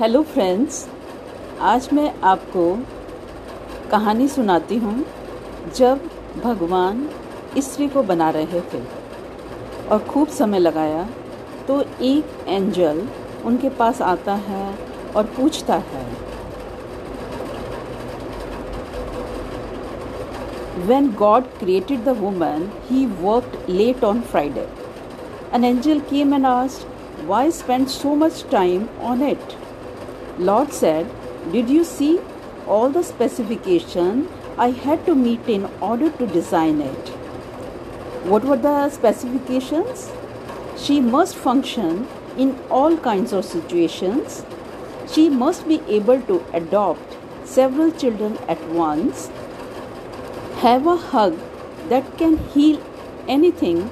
Hello friends आज मैं आपको कहानी सुनाती हूँ जब भगवान स्त्री को बना रहे थे और खूब समय लगाया तो एक एंजल उनके पास आता है और पूछता है when God created the woman he worked late on Friday an angel came and asked why spend so much time on it Lord said, Did you see all the specification I had to meet in order to design it? What were the specifications? She must function in all kinds of situations. She must be able to adopt several children at once have a hug that can heal anything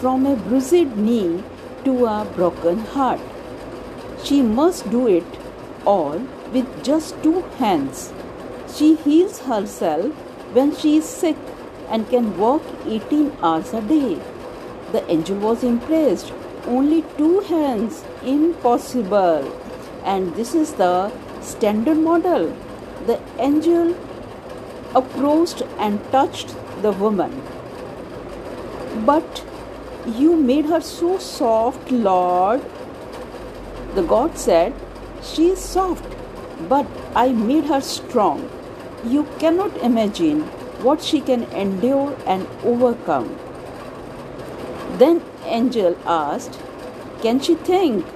from a bruised knee to a broken heart. She must do it all with just two hands. She heals herself when she is sick and can work 18 hours a day. The angel was impressed. Only two hands, impossible. And this is the standard model. The angel approached and touched the woman. But you made her so soft, Lord. The god said, She is soft, but I made her strong. You cannot imagine what she can endure and overcome. Then angel asked, Can she think?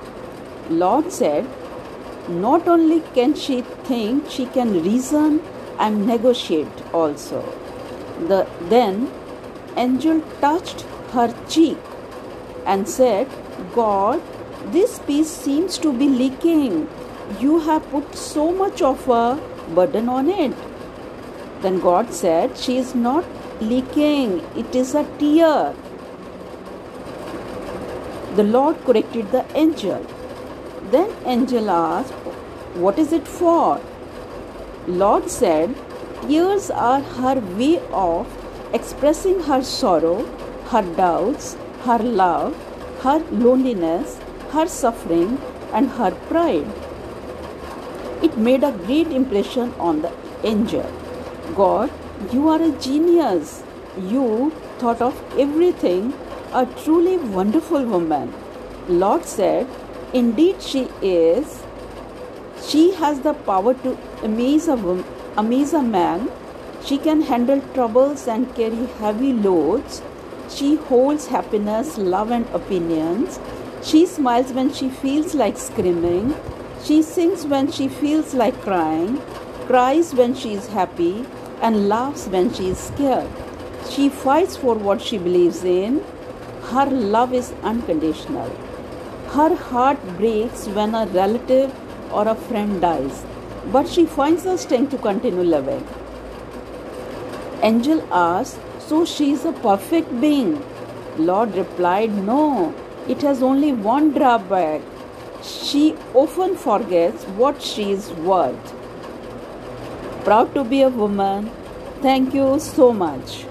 Lord said, Not only can she think, she can reason and negotiate also. The, then angel touched her cheek and said, God, this piece seems to be leaking. You have put so much of a burden on it. Then God said, She is not leaking, it is a tear. The Lord corrected the angel. Then angel asked, What is it for? Lord said, Tears are her way of expressing her sorrow, her doubts, her love, her loneliness, her suffering, and her pride. It made a great impression on the angel. God, you are a genius. You thought of everything, a truly wonderful woman. Lord said, Indeed, she is she has the power to amaze a, woman, amaze a man. She can handle troubles and carry heavy loads. She holds happiness, love, and opinions. She smiles when she feels like screaming. She sings when she feels like crying, cries when she is happy, and laughs when she is scared. She fights for what she believes in. Her love is unconditional. Her heart breaks when a relative or a friend dies, but she finds the strength to continue living. Angel asked, So she is a perfect being? Lord replied, No, it has only one drawback. She often forgets what she is worth. Proud to be a woman. Thank you so much.